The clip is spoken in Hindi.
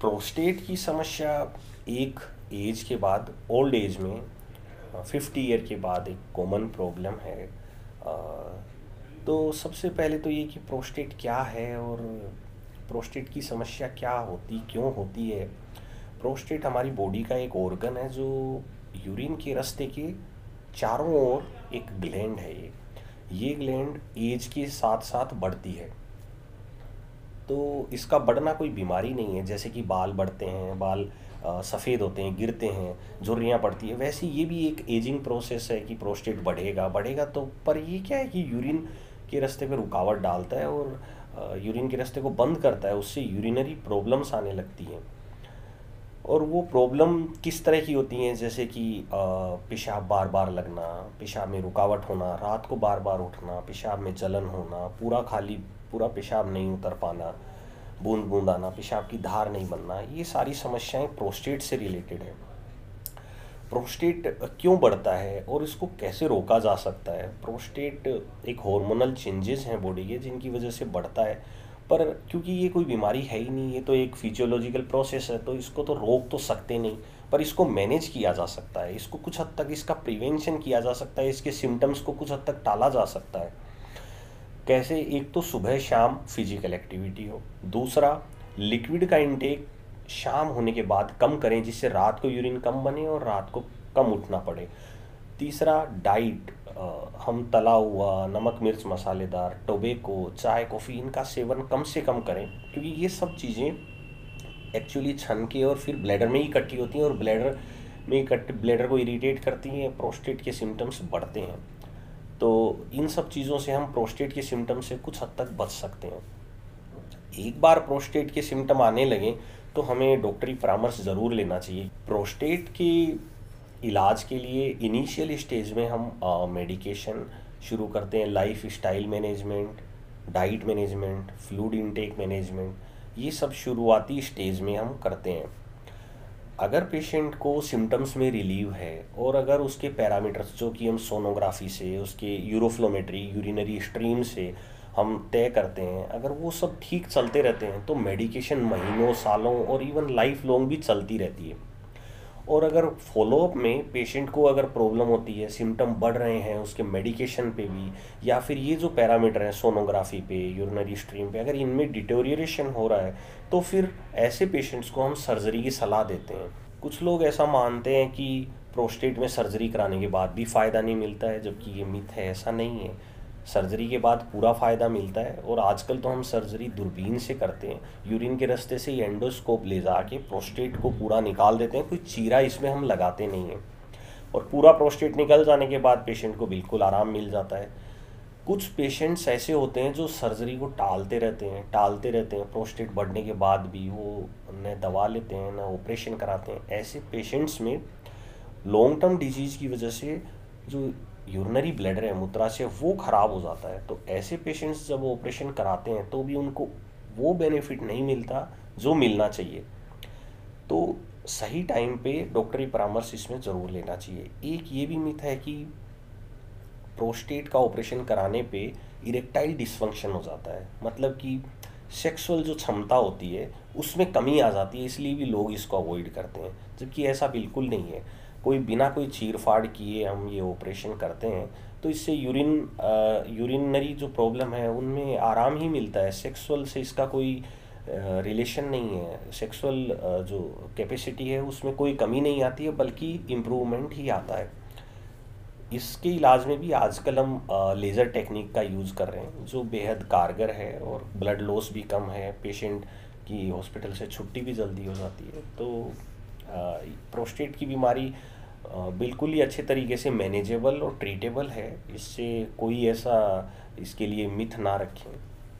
प्रोस्टेट की समस्या एक एज के बाद ओल्ड एज में फिफ्टी ईयर के बाद एक कॉमन प्रॉब्लम है। तो सबसे पहले तो ये कि प्रोस्टेट क्या है और प्रोस्टेट की समस्या क्या होती, क्यों होती है? प्रोस्टेट हमारी बॉडी का एक ऑर्गन है जो यूरिन के रास्ते के चारों ओर एक ग्लैंड है ये। ये ग्लैंड एज के साथ साथ बढ़ती है। तो इसका बढ़ना कोई बीमारी नहीं है, जैसे कि बाल बढ़ते हैं, बाल सफ़ेद होते हैं, गिरते हैं, झुर्रियाँ पड़ती है, वैसे ये भी एक एजिंग प्रोसेस है कि प्रोस्टेट बढ़ेगा बढ़ेगा तो पर ये क्या है कि यूरिन के रास्ते पे रुकावट डालता है और यूरिन के रास्ते को बंद करता है, उससे यूरिनरी प्रॉब्लम्स आने लगती हैं। और वो प्रॉब्लम किस तरह की होती हैं, जैसे कि पेशाब बार बार लगना, पेशाब में रुकावट होना, रात को बार बार उठना, पेशाब में जलन होना, पूरा खाली पूरा पेशाब नहीं उतर पाना, बूंद बूंद आना, पेशाब की धार नहीं बनना, ये सारी समस्याएँ प्रोस्टेट से रिलेटेड है। प्रोस्टेट क्यों बढ़ता है और इसको कैसे रोका जा सकता है? प्रोस्टेट एक हार्मोनल चेंजेस हैं बॉडी के, जिनकी वजह से बढ़ता है। पर क्योंकि ये कोई बीमारी है ही नहीं, ये तो एक फिजियोलॉजिकल प्रोसेस है तो इसको तो रोक तो सकते नहीं, पर इसको मैनेज किया जा सकता है। इसको कुछ हद तक इसका प्रिवेंशन किया जा सकता है, इसके सिम्टम्स को कुछ हद तक टाला जा सकता है। कैसे एक तो सुबह शाम फ़िज़िकल एक्टिविटी हो, दूसरा लिक्विड का इंटेक शाम होने के बाद कम करें, जिससे रात को यूरिन कम बने और रात को कम उठना पड़े। तीसरा डाइट हम तला हुआ, नमक, मिर्च, मसालेदार टोबेको चाय कॉफ़ी इनका सेवन कम से कम करें, क्योंकि ये सब चीज़ें एक्चुअली छन के और फिर ब्लैडर में ही इकट्ठी होती हैं और ब्लैडर में इकट्ठ ब्लैडर को इरीटेट करती हैं प्रोस्टेट के सिम्टम्स बढ़ते हैं। तो इन सब चीज़ों से हम प्रोस्टेट के सिम्टम से कुछ हद तक बच सकते हैं। एक बार प्रोस्टेट के सिम्टम आने लगे तो हमें डॉक्टरी परामर्श ज़रूर लेना चाहिए। प्रोस्टेट के इलाज के लिए इनिशियल स्टेज में हम मेडिकेशन शुरू करते हैं। Life style management diet management fluid intake management ये सब शुरुआती स्टेज में हम करते हैं। अगर पेशेंट को सिम्टम्स में रिलीव है और अगर उसके पैरामीटर्स जो कि हम सोनोग्राफी से, उसके यूरोफ्लोमेट्री यूरिनरी स्ट्रीम से हम तय करते हैं, अगर वो सब ठीक चलते रहते हैं तो मेडिकेशन महीनों, सालों और इवन लाइफ लॉन्ग भी चलती रहती है। और अगर फॉलोअप में पेशेंट को अगर प्रॉब्लम होती है सिम्टम बढ़ रहे हैं, उसके मेडिकेशन पे भी, या फिर ये जो पैरामीटर हैं सोनोग्राफी पे यूरिनरी स्ट्रीम पे, अगर इनमें डिटोरिएशन हो रहा है तो फिर ऐसे पेशेंट्स को हम सर्जरी की सलाह देते हैं। कुछ लोग ऐसा मानते हैं कि प्रोस्टेट में सर्जरी कराने के बाद भी फ़ायदा नहीं मिलता है, जबकि ये मिथ है, ऐसा नहीं है। सर्जरी के बाद पूरा फ़ायदा मिलता है और आजकल तो हम सर्जरी दूरबीन से करते हैं। यूरिन के रास्ते से ही एंडोस्कोप ले जा के प्रोस्टेट को पूरा निकाल देते हैं, कोई चीरा इसमें हम लगाते नहीं हैं। और पूरा प्रोस्टेट निकल जाने के बाद पेशेंट को बिल्कुल आराम मिल जाता है। कुछ पेशेंट्स ऐसे होते हैं जो सर्जरी को टालते रहते हैं, टालते रहते हैं। प्रोस्टेट बढ़ने के बाद भी वो न दवा लेते हैं, न ऑपरेशन कराते हैं। ऐसे पेशेंट्स में लॉन्ग टर्म डिज़ीज़ की वजह से जो यूरिनरी ब्लैडर है, मूत्राशय, वो ख़राब हो जाता है। तो ऐसे पेशेंट्स जब ऑपरेशन कराते हैं तो भी उनको वो बेनिफिट नहीं मिलता जो मिलना चाहिए। तो सही टाइम पे डॉक्टरी परामर्श इसमें ज़रूर लेना चाहिए। एक ये भी मिथ है कि प्रोस्टेट का ऑपरेशन कराने पे इरेक्टाइल डिसफंक्शन हो जाता है। मतलब कि सेक्सुअल जो क्षमता होती है, उसमें कमी आ जाती है, इसलिए भी लोग इसको अवॉइड करते हैं। जबकि ऐसा बिल्कुल नहीं है। कोई बिना कोई चीरफाड़ किए हम ये ऑपरेशन करते हैं तो इससे यूरिन यूरिनरी जो प्रॉब्लम है, उनमें आराम ही मिलता है। सेक्सुअल से इसका कोई रिलेशन नहीं है। सेक्सुअल जो कैपेसिटी है, उसमें कोई कमी नहीं आती है, बल्कि इम्प्रूवमेंट ही आता है। इसके इलाज में भी आजकल हम लेज़र टेक्निक का यूज़ कर रहे हैं, जो बेहद कारगर है और ब्लड लॉस भी कम है। पेशेंट की हॉस्पिटल से छुट्टी भी जल्दी हो जाती है तो प्रोस्टेट की बीमारी बिल्कुल ही अच्छे तरीके से मैनेजेबल और ट्रीटेबल है। इससे कोई ऐसा इसके लिए मिथ ना रखें।